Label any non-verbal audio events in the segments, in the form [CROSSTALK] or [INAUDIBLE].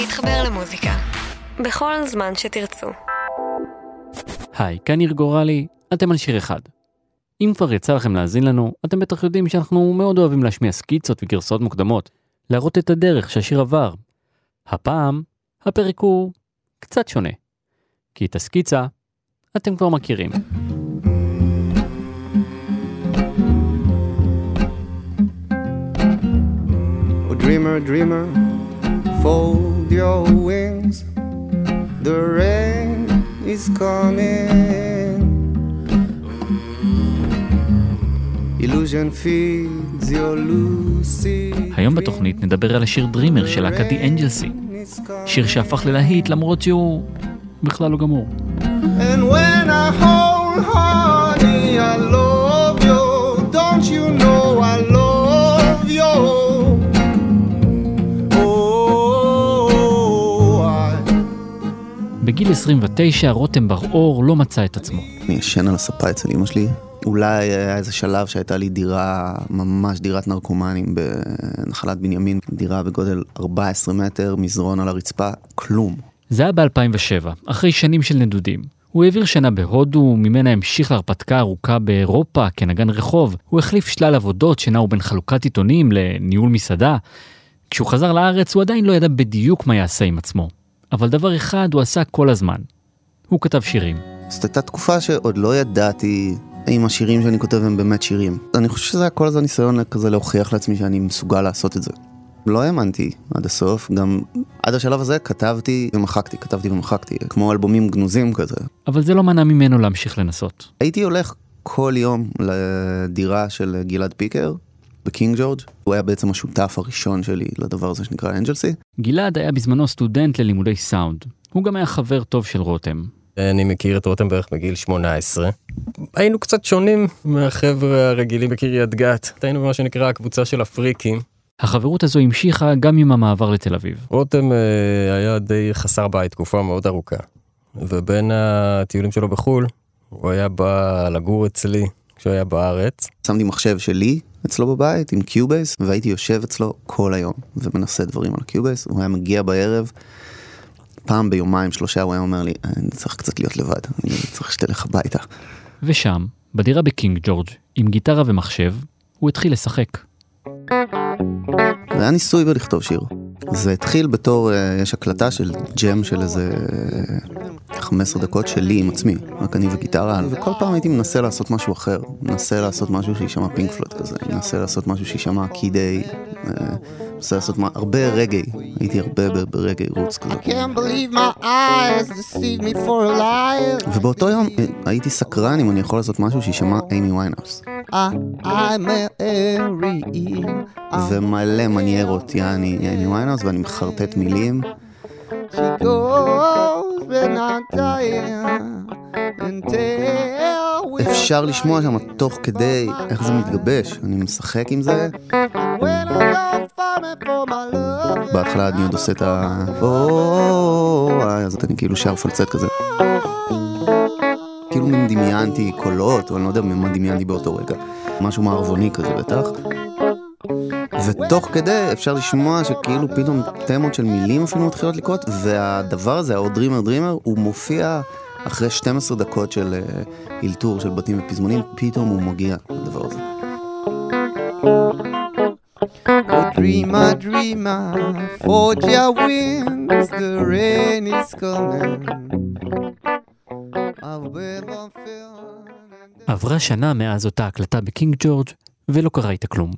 להתחבר למוזיקה. בכל זמן שתרצו. היי, כאן ניר גורלי, אתם על שיר אחד. אם כבר יצא לכם להאזין לנו, אתם בטח יודעים שאנחנו מאוד אוהבים להשמיע סקיצות וגרסאות מוקדמות, להראות את הדרך שהשיר עבר. הפעם, הפרק הוא קצת שונה. כי את הסקיצה, אתם כבר מכירים. Oh, dreamer, dreamer, fold your wings. The rain is coming. Illusion feeds your lucid. היום בתוכנית נדבר על השיר דרימר של להקת The Angelsy, שיר שהפך ללהיט למרות שהוא בכלל לא גמור. And when I hold honey, I love בגיל 29 רותם בר-אור לא מצא את עצמו. אני ישן על הספה אצל אמא שלי. אולי היה איזה שלב שהייתה לי דירה, ממש דירת נרקומנים בנחלת בנימין, דירה בגודל 14 מטר, מזרון על הרצפה, כלום. זה היה ב-2007, אחרי שנים של נדודים. הוא העביר שנה בהודו, ממנה המשיך להרפתקה ארוכה באירופה כנגן רחוב. הוא החליף שלל עבודות שנעו בין חלוקת עיתונים לניהול מסעדה. כשהוא חזר לארץ הוא עדיין לא ידע בדיוק מה יעשה עם עצמו. אבל דבר אחד הוא עשה כל הזמן. הוא כתב שירים. זאת הייתה תקופה שעוד לא ידעתי אם השירים שאני כותב הם באמת שירים. אני חושב שזה היה כל הזמן ניסיון כזה להוכיח לעצמי שאני מסוגל לעשות את זה. לא האמנתי עד הסוף, גם עד השלב הזה כתבתי ומחקתי, כתבתי ומחקתי, כמו אלבומים גנוזים כזה. אבל זה לא מנע ממנו להמשיך לנסות. הייתי הולך כל יום לדירה של גלעד פיקר בקינג ג'ורג', הוא היה בעצם השותף הראשון שלי לדבר הזה שנקרא אנג'לסי. גלעד היה בזמנו סטודנט ללימודי סאונד. הוא גם היה חבר טוב של רותם. אני מכיר את רותם בערך בגיל 18. היינו קצת שונים מהחבר'ה הרגילים בקריית גת. היינו במה שנקרא הקבוצה של הפריקים. החברות הזו המשיכה גם עם המעבר לתל אביב. רותם אה, היה די חסר בית תקופה מאוד ארוכה. ובין הטיולים שלו בחו"ל, הוא היה בא לגור אצלי כשהוא היה בארץ. שמתי מחשב שלי אצלו בבית עם Cubase, והייתי יושב אצלו כל היום ומנסה דברים על Cubase. הוא היה מגיע בערב, פעם ביומיים שלושה הוא היה אומר לי, אני צריך קצת להיות לבד, אני צריך שתלך הביתה. ושם, בדירה בקינג ג'ורג', עם גיטרה ומחשב, הוא התחיל לשחק. זה היה ניסוי בלכתוב שיר. זה התחיל בתור, אה, יש הקלטה של ג'ם של איזה אה, 15 דקות שלי עם עצמי, רק אני וגיטרה, וכל פעם הייתי מנסה לעשות משהו אחר, מנסה לעשות משהו שיישמע פינק פלוט כזה, מנסה לעשות משהו שיישמע קידי, מנסה לעשות מה- הרבה רגעי, הייתי הרבה ברגעי רוץ כזה. Can't believe my eyes deceived me for a liar. ובאותו יום אה, הייתי סקרן אם אני יכול לעשות משהו שיישמע אימי Mary. ומלא מניירות יעני אימי ויינהאוס, ואני מחרטט מילים. She goes we אפשר לשמוע שם תוך כדי איך זה מתגבש, אני משחק עם זה. בהתחלה אני עוד עושה את ה... אז אני כאילו שר פלצט כזה. כאילו דמיינתי קולות, או אני לא יודע מה דמיינתי באותו רגע. משהו מערבוני כזה בטח. ותוך כדי אפשר לשמוע שכאילו פתאום תמות של מילים אפילו מתחילות לקרות, והדבר הזה, או דרימר דרימר, הוא מופיע אחרי 12 דקות של אה, אלתור של בתים ופזמונים, פתאום הוא מגיע לדבר הזה. Oh, dreamer, dreamer, forge your wings, the rain is coming. עברה שנה מאז אותה הקלטה בקינג ג'ורג' ולא קרה איתה כלום.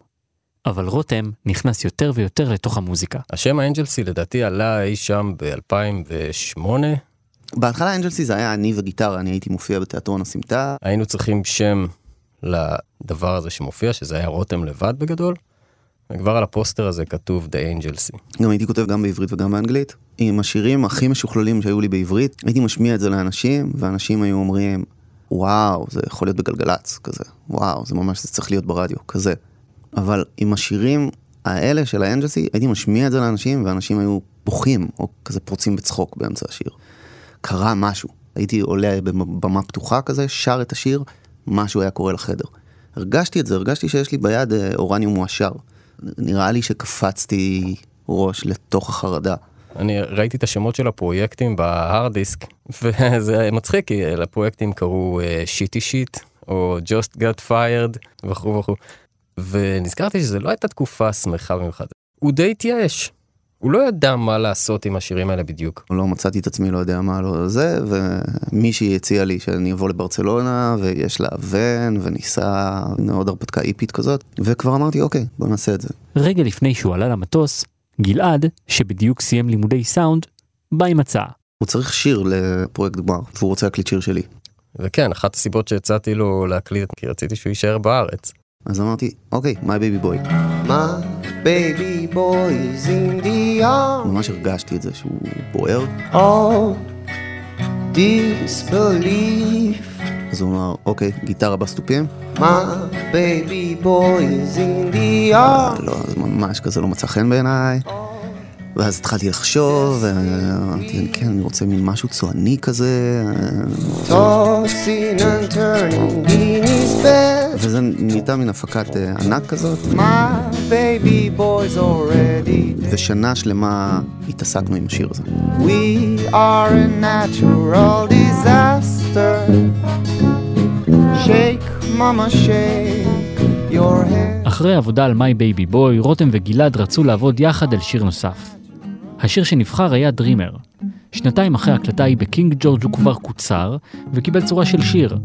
אבל רותם נכנס יותר ויותר לתוך המוזיקה. השם ה theAngelcy לדעתי עלה אי שם ב-2008. בהתחלה theAngelcy זה היה אני וגיטרה, אני הייתי מופיע בתיאטרון הסמטה, היינו צריכים שם לדבר הזה שמופיע, שזה היה רותם לבד בגדול. וכבר על הפוסטר הזה כתוב theAngelcy. גם הייתי כותב גם בעברית וגם באנגלית. עם השירים הכי משוכללים שהיו לי בעברית, הייתי משמיע את זה לאנשים, ואנשים היו אומרים, וואו, זה יכול להיות בגלגלצ, כזה. וואו, זה ממש, זה צריך להיות ברדיו, כזה. אבל עם השירים האלה של האנג'לסי, הייתי משמיע את זה לאנשים, ואנשים היו בוכים, או כזה פורצים בצחוק באמצע השיר. קרה משהו. הייתי עולה בבמה פתוחה כזה, שר את השיר, משהו היה קורה לחדר. הרגשתי את זה, הרגשתי שיש לי ביד אה, אורניום מועשר. נראה לי שקפצתי ראש לתוך החרדה. אני ראיתי את השמות של הפרויקטים בהארד דיסק, [LAUGHS] וזה מצחיק, כי לפרויקטים קראו שיטי שיט, או Just Got Fired, וכו' וכו'. ונזכרתי שזו לא הייתה תקופה שמחה במיוחד. הוא די התייאש. הוא לא ידע מה לעשות עם השירים האלה בדיוק. לא מצאתי את עצמי לא יודע מה לא זה ומישהי הציעה לי שאני אבוא לברצלונה ויש לה ון וניסע עוד הרפתקה איפית כזאת וכבר אמרתי אוקיי בוא נעשה את זה. רגע לפני שהוא עלה למטוס, גלעד, שבדיוק סיים לימודי סאונד, בא עם הצעה. הוא צריך שיר לפרויקט גמר והוא רוצה להקליט שיר שלי. וכן, אחת הסיבות שהצעתי לו להקליט, כי רציתי שהוא יישאר בארץ. אז אמרתי אוקיי my baby boy. My baby boy is in the ממש הרגשתי את זה שהוא בוער of disbelief. אז הוא אמר אוקיי גיטרה בסטופים. My baby boy is in the לא, זה ממש כזה לא מצא חן בעיניי. ואז התחלתי לחשוב, ואמרתי, כן, אני רוצה מין משהו צועני כזה, his bed. וזה נהייתה מין הפקת אה, ענק כזאת. ושנה שלמה התעסקנו עם השיר הזה. We are a natural disaster. Shake, mama, shake your head. אחרי עבודה על My Baby Boy, רותם וגלעד רצו לעבוד יחד על שיר נוסף. השיר שנבחר היה Dreamer. שנתיים אחרי ההקלטה ההיא בקינג ג'ורג' הוא כבר קוצר, וקיבל צורה של שיר.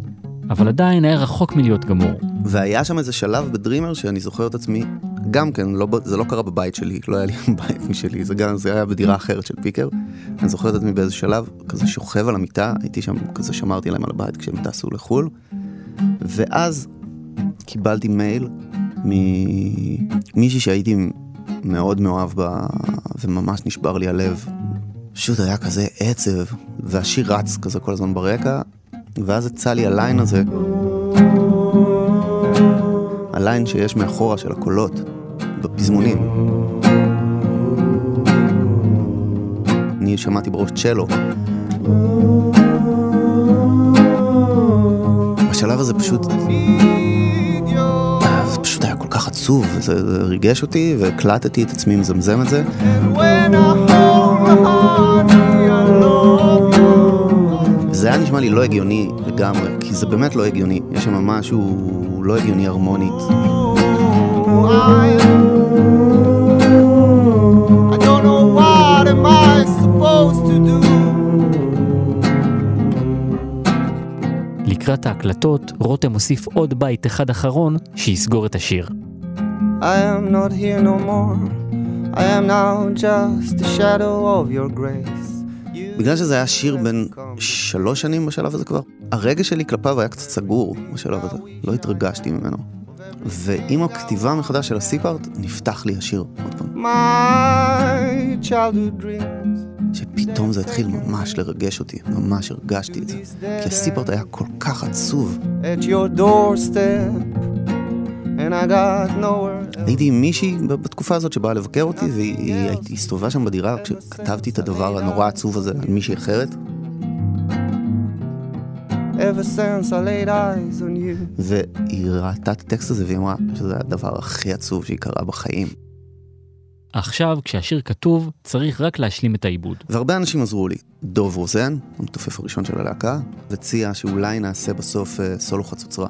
אבל עדיין היה רחוק מלהיות גמור. והיה שם איזה שלב ב Dreamer שאני זוכר את עצמי, גם כן, לא, זה לא קרה בבית שלי, לא היה לי [LAUGHS] בית משלי, זה גם, זה היה בדירה אחרת של פיקר. אני זוכר את עצמי באיזה שלב, כזה שוכב על המיטה, הייתי שם, כזה שמרתי להם על הבית כשהם טסו לחו"ל, ואז קיבלתי מייל ממישהי שהייתי מאוד מאוהב בה, וממש נשבר לי הלב. פשוט היה כזה עצב, והשיר רץ כזה כל הזמן ברקע, ואז יצא לי הליין הזה, הליין שיש מאחורה של הקולות, בפזמונים. אני שמעתי בראש צ'לו. בשלב הזה פשוט, פשוט היה כל כך עצוב, זה, ריגש אותי, והקלטתי את עצמי מזמזם את זה. זה היה נשמע לי לא הגיוני לגמרי, כי זה באמת לא הגיוני. יש שם משהו לא הגיוני הרמונית. I don't know what am I supposed to do. לקראת ההקלטות, רותם הוסיף עוד בית אחד אחרון שיסגור את השיר. I am not here no more. I am now just a shadow of your grace. You בגלל שזה היה שיר בן שלוש שנים בשלב הזה כבר, הרגש שלי כלפיו היה קצת סגור בשלב הזה, לא התרגשתי ממנו. ועם הכתיבה מחדש של הסיפארט, נפתח לי השיר עוד פעם. My childhood dreams. שפתאום זה התחיל ממש לרגש אותי, ממש הרגשתי את זה. כי הסיפארט היה כל כך עצוב. הייתי עם מישהי בתקופה הזאת שבאה לבקר אותי, והיא היא הסתובבה שם בדירה כשכתבתי את הדבר הנורא העצוב הזה על מישהי אחרת, והיא ראתה את הטקסט הזה והיא אמרה שזה הדבר הכי עצוב שהיא קראה בחיים. עכשיו, כשהשיר כתוב, צריך רק להשלים את העיבוד. והרבה אנשים עזרו לי. דוב רוזן, המתופף הראשון של הלהקה, הציע שאולי נעשה בסוף אה, סולו חצוצרה.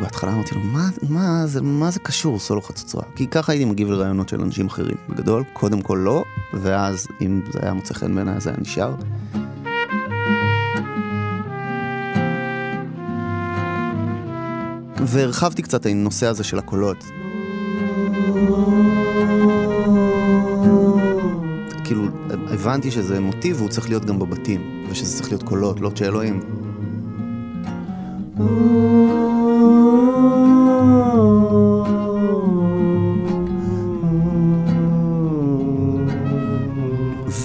בהתחלה אמרתי לו, מה, מה, זה, מה זה קשור סולו חצוצרה? כי ככה הייתי מגיב לרעיונות של אנשים אחרים. בגדול, קודם כל לא, ואז אם זה היה מוצא חן בעיניי זה היה נשאר. והרחבתי קצת הנושא הזה של הקולות. כאילו, הבנתי שזה מוטיב והוא צריך להיות גם בבתים, ושזה צריך להיות קולות, לא צ'לואים.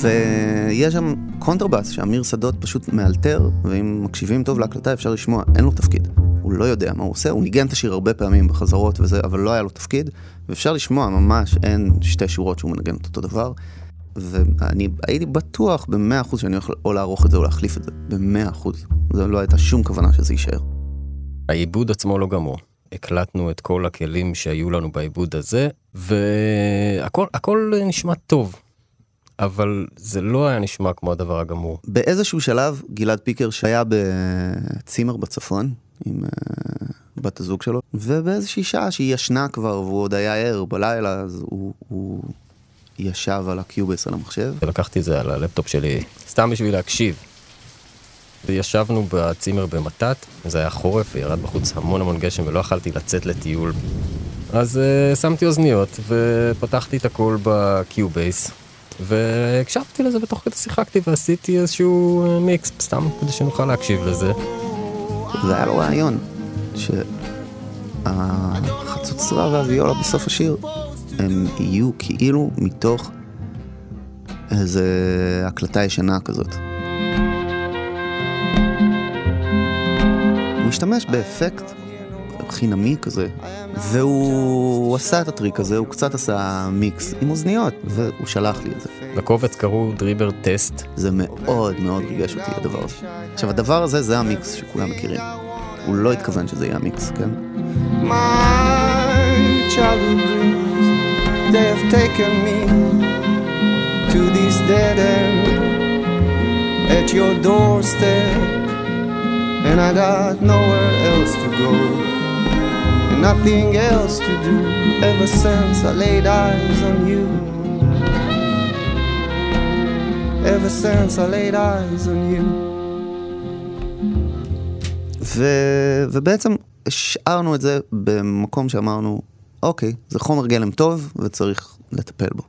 ויש שם קונטרבאס שאמיר שדות פשוט מאלתר, ואם מקשיבים טוב להקלטה אפשר לשמוע, אין לו תפקיד. הוא לא יודע מה הוא עושה, הוא ניגן את השיר הרבה פעמים בחזרות וזה, אבל לא היה לו תפקיד, ואפשר לשמוע ממש, אין שתי שורות שהוא מנגן את אותו דבר. ואני הייתי בטוח במאה אחוז שאני הולך או לערוך את זה או להחליף את זה, במאה אחוז. זו לא הייתה שום כוונה שזה יישאר. העיבוד עצמו לא גמור. הקלטנו את כל הכלים שהיו לנו בעיבוד הזה, והכל הכל נשמע טוב, אבל זה לא היה נשמע כמו הדבר הגמור. באיזשהו שלב גלעד פיקר שהיה בצימר בצפון עם אה, בת הזוג שלו, ובאיזושהי שעה שהיא ישנה כבר והוא עוד היה ער בלילה, אז הוא, הוא ישב על ה Cubase על המחשב. ולקחתי את זה על הלפטופ שלי סתם בשביל להקשיב. וישבנו בצימר במתת, זה היה חורף וירד בחוץ המון המון גשם ולא יכלתי לצאת לטיול. אז uh, שמתי אוזניות ופתחתי את הכל בקיובייס והקשבתי לזה בתוך כדי שיחקתי ועשיתי איזשהו אה, מיקס סתם כדי שנוכל להקשיב לזה. והיה לו רעיון, שהחצוצרה והוויולה בסוף השיר הם יהיו כאילו מתוך איזה הקלטה ישנה כזאת. הוא השתמש באפקט חינמי כזה, והוא עשה את הטריק הזה, הוא קצת עשה מיקס עם אוזניות, והוא שלח לי את זה. לקובץ קראו דריבר טסט. זה מאוד מאוד ריגש אותי הדבר הזה. עכשיו הדבר הזה זה המיקס שכולם מכירים. הוא לא התכוון שזה יהיה המיקס, כן? My childhood dreams, they have taken me to this dead end at your doorstep, and I got nowhere else to go, nothing else to do ever since I laid eyes on you. Ever since I laid eyes on you. ו... ובעצם השארנו את זה במקום שאמרנו, אוקיי, זה חומר גלם טוב וצריך לטפל בו.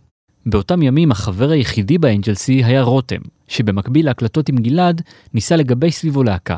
באותם ימים החבר היחידי באנג'לסי היה רותם, שבמקביל להקלטות עם גלעד, ניסה לגבי סביבו להקה.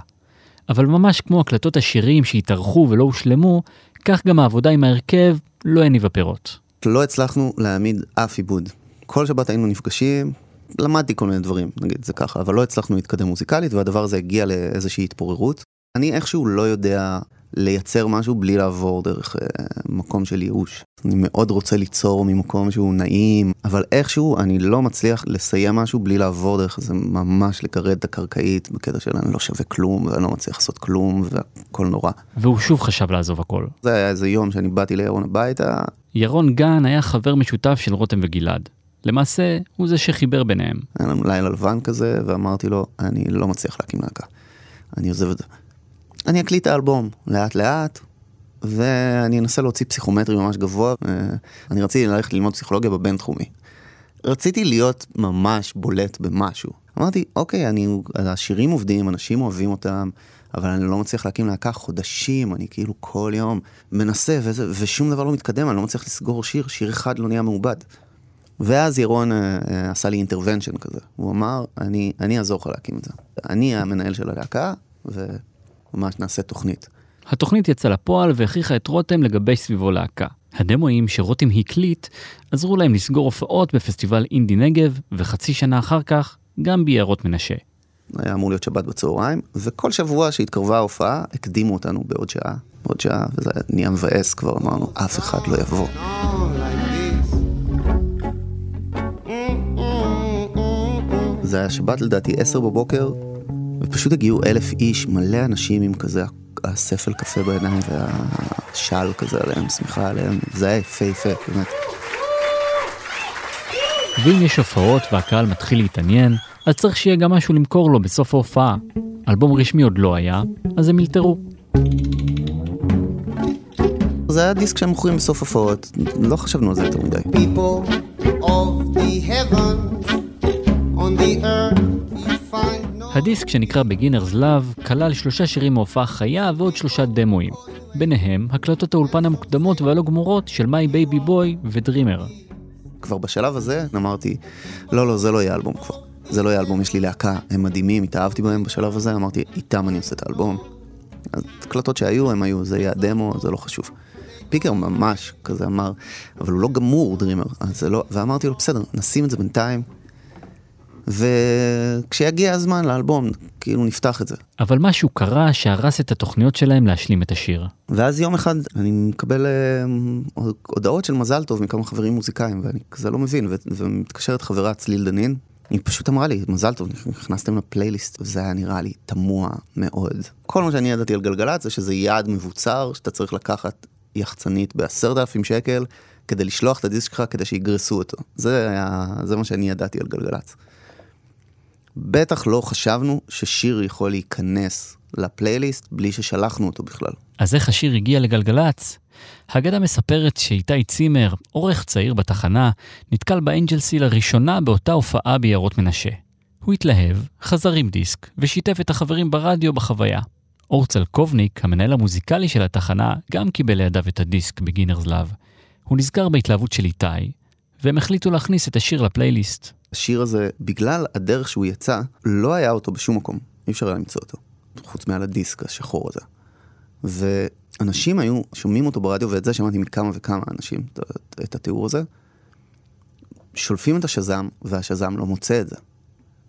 אבל ממש כמו הקלטות השירים שהתארחו ולא הושלמו, כך גם העבודה עם ההרכב לא הניבה פירות. לא הצלחנו להעמיד אף עיבוד. כל שבת היינו נפגשים, למדתי כל מיני דברים, נגיד זה ככה, אבל לא הצלחנו להתקדם מוזיקלית, והדבר הזה הגיע לאיזושהי התפוררות. אני איכשהו לא יודע לייצר משהו בלי לעבור דרך אה, מקום של ייאוש. אני מאוד רוצה ליצור ממקום שהוא נעים, אבל איכשהו אני לא מצליח לסיים משהו בלי לעבור דרך זה ממש לגרד את הקרקעית בקטע של אני לא שווה כלום ואני לא מצליח לעשות כלום והכל נורא. והוא שוב חשב לעזוב הכל. זה היה איזה יום שאני באתי לירון הביתה, ירון גן היה חבר משותף של רותם וגלעד. למעשה, הוא זה שחיבר ביניהם. היה לנו לילה לבן כזה, ואמרתי לו, אני לא מצליח להקים להקה. אני עוזב את זה. אני אקליט את האלבום לאט לאט, ואני אנסה להוציא פסיכומטרי ממש גבוה. אה, אני רציתי ללכת ללמוד פסיכולוגיה בבינתחומי. רציתי להיות ממש בולט במשהו. אמרתי, אוקיי, אני, השירים עובדים, אנשים אוהבים אותם, אבל אני לא מצליח להקים להקה חודשים, אני כאילו כל יום מנסה, וזה, ושום דבר לא מתקדם, אני לא מצליח לסגור שיר, שיר אחד לא נהיה מעובד. ואז ירון אה, אה, עשה לי intervention כזה. הוא אמר, אני, אעזור לך להקים את זה. אני המנהל של הלהקה, וממש נעשה תוכנית. התוכנית יצאה לפועל והכריחה את רותם לגבי סביבו להקה. הדמואים שרותם הקליט עזרו להם לסגור הופעות בפסטיבל אינדי נגב, וחצי שנה אחר כך גם ביערות מנשה. היה אמור להיות שבת בצהריים, וכל שבוע שהתקרבה ההופעה, הקדימו אותנו בעוד שעה, בעוד שעה, וזה נהיה מבאס, כבר אמרנו, אף אחד לא יבוא. זה היה שבת לדעתי עשר בבוקר, ופשוט הגיעו אלף איש, מלא אנשים עם כזה הספל קפה בעיניים והשל כזה עליהם, שמחה עליהם, זה היה יפהפה, באמת. ואם יש הופעות והקהל מתחיל להתעניין, אז צריך שיהיה גם משהו למכור לו בסוף ההופעה. אלבום רשמי עוד לא היה, אז הם אלתרו. זה היה דיסק שהם מוכרים בסוף הופעות, לא חשבנו על זה יותר מדי. People of the heavens, on the earth הדיסק שנקרא Beginner's Love כלל שלושה שירים מהופעה חיה ועוד שלושה דמואים. ביניהם הקלטות האולפן המוקדמות והלא גמורות של My Baby Boy ו Dreamer. כבר בשלב הזה אמרתי, לא, לא, זה לא יהיה אלבום כבר. זה לא יהיה אלבום, יש לי להקה, הם מדהימים, התאהבתי בהם בשלב הזה, אמרתי, איתם אני עושה את האלבום. הקלטות שהיו, הם היו, זה יהיה הדמו, זה לא חשוב. פיקר ממש כזה אמר, אבל הוא לא גמור, דרימר, אז זה לא, ואמרתי לו, בסדר, נשים את זה בינתיים, וכשיגיע הזמן לאלבום, כאילו נפתח את זה. אבל משהו קרה שהרס את התוכניות שלהם להשלים את השיר. ואז יום אחד אני מקבל אה, הודעות של מזל טוב מכמה חברים מוזיקאים, ואני כזה לא מבין, ו- ומתקשרת חברה צליל דנין, היא פשוט אמרה לי, מזל טוב, נכנסתם לפלייליסט, וזה היה נראה לי תמוה מאוד. כל מה שאני ידעתי על גלגלצ זה שזה יעד מבוצר, שאתה צריך לקחת יחצנית בעשרת אלפים שקל, כדי לשלוח את הדיסק שלך כדי שיגרסו אותו. זה היה, זה מה שאני ידעתי על גלגלצ. בטח לא חשבנו ששיר יכול להיכנס לפלייליסט בלי ששלחנו אותו בכלל. אז איך השיר הגיע לגלגלצ? האגדה מספרת שאיתי צימר, עורך צעיר בתחנה, נתקל באנג'לסי לראשונה באותה הופעה ביערות מנשה. הוא התלהב, חזר עם דיסק, ושיתף את החברים ברדיו בחוויה. אורצל קובניק, המנהל המוזיקלי של התחנה, גם קיבל לידיו את הדיסק בגינרס לאב. הוא נזכר בהתלהבות של איתי, והם החליטו להכניס את השיר לפלייליסט. השיר הזה, בגלל הדרך שהוא יצא, לא היה אותו בשום מקום. אי אפשר היה למצוא אותו. חוץ מעל הדיסק השחור הזה. ואנשים היו שומעים אותו ברדיו, ואת זה שמעתי מכמה וכמה אנשים, את, התיאור הזה, שולפים את השזם, והשזם לא מוצא את זה.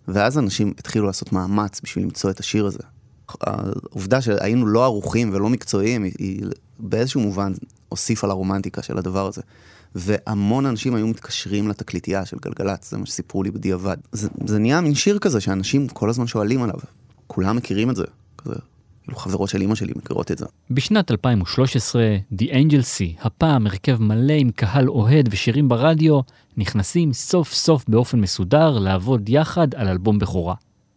ואז אנשים התחילו לעשות מאמץ בשביל למצוא את השיר הזה. העובדה שהיינו לא ערוכים ולא מקצועיים, היא, היא באיזשהו מובן הוסיפה לרומנטיקה של הדבר הזה. והמון אנשים היו מתקשרים לתקליטייה של גלגלצ, זה מה שסיפרו לי בדיעבד. זה, זה נהיה מין שיר כזה שאנשים כל הזמן שואלים עליו. כולם מכירים את זה. כזה, כאילו חברות של אימא שלי מכירות את זה. בשנת 2013, The Angel Sea, הפעם הרכב מלא עם קהל אוהד ושירים ברדיו, נכנסים סוף סוף באופן מסודר לעבוד יחד על אלבום בכורה.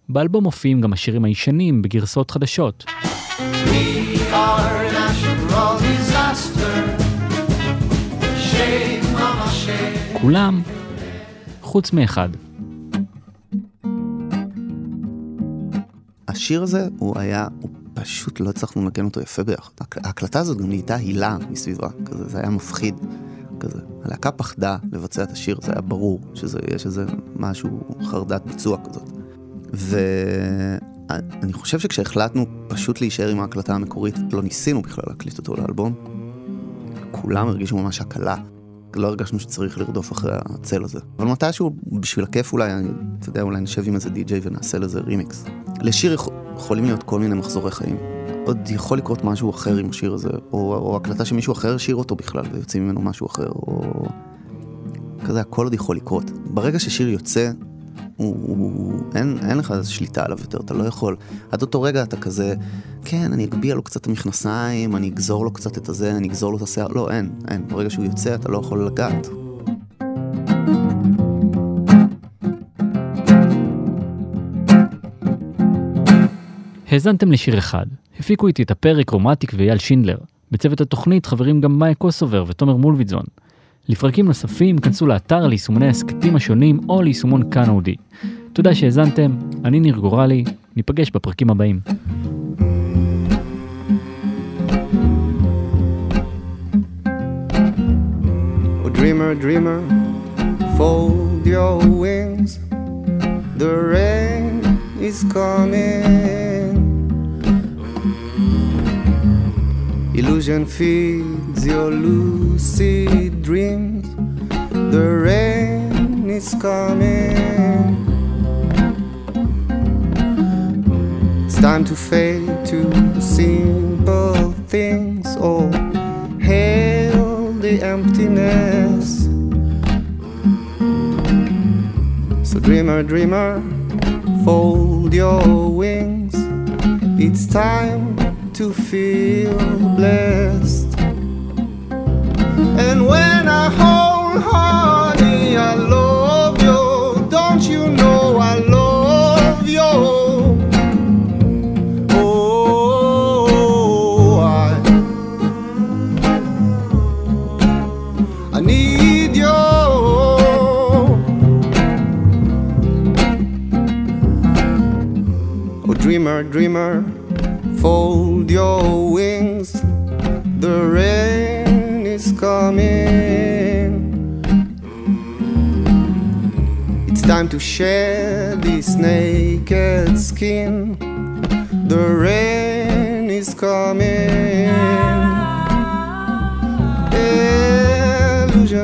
באלבום מופיעים גם השירים הישנים בגרסאות חדשות. כולם, חוץ מאחד. השיר הזה, הוא היה, הוא פשוט לא הצלחנו לנגן אותו יפה ביחד. ההקלטה הזאת גם נהייתה הילה מסביבה, כזה, זה היה מפחיד. כזה. הלהקה פחדה לבצע את השיר, זה היה ברור שיש איזה משהו, חרדת ביצוע כזאת. ואני חושב שכשהחלטנו פשוט להישאר עם ההקלטה המקורית, לא ניסינו בכלל להקליט אותו לאלבום. כולם הרגישו ממש הקלה. לא הרגשנו שצריך לרדוף אחרי הצל הזה. אבל מתישהו, בשביל הכיף אולי, אני, אתה יודע, אולי נשב עם איזה די-ג'יי ונעשה לזה רימיקס. לשיר יכולים להיות כל מיני מחזורי חיים. עוד יכול לקרות משהו אחר עם השיר הזה, או, או הקלטה שמישהו אחר שיר אותו בכלל, ויוצא ממנו משהו אחר, או... כזה, הכל עוד יכול לקרות. ברגע ששיר יוצא, הוא, הוא, אין, אין לך שליטה עליו יותר, אתה לא יכול. עד אותו רגע אתה כזה, כן, אני אגביה לו קצת את המכנסיים, אני אגזור לו קצת את הזה, אני אגזור לו את השיער, לא, אין, אין. ברגע שהוא יוצא אתה לא יכול לגעת. האזנתם לשיר אחד. הפיקו איתי את הפרק רומטיק ואייל שינדלר. בצוות התוכנית חברים גם מאיה קוסובר ותומר מולביטזון. לפרקים נוספים כנסו לאתר ליישומוני ההסכתים השונים או ליישומון כאן אודי. תודה שהאזנתם, אני ניר גורלי, ניפגש בפרקים הבאים. Dreamer, dreamer, fold your wings. The rain is coming. Illusion feeds your lucid dreams. The rain is coming. It's time to fade to simple things. Oh, hail the emptiness. So, dreamer, dreamer, fold your wings. It's time to feel blessed. And when I hold honey, I love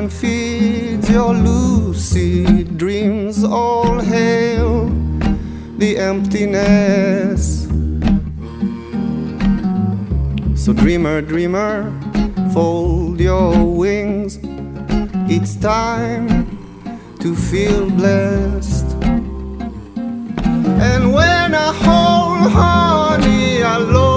Illusion feeds your lucid dreams, all hail the emptiness. So, dreamer, dreamer, fold your wings. It's time to feel blessed. And when I hold honey, I love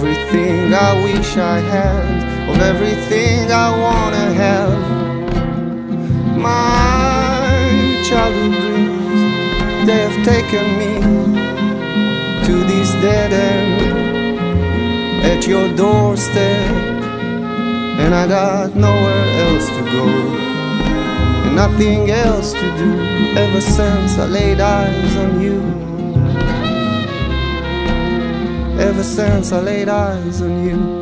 everything I wish I had, of everything I wanna have. My childhood dreams, they have taken me to this dead end at your doorstep and I got nowhere else to go, and nothing else to do ever since I laid eyes on you. Ever since I laid eyes on you.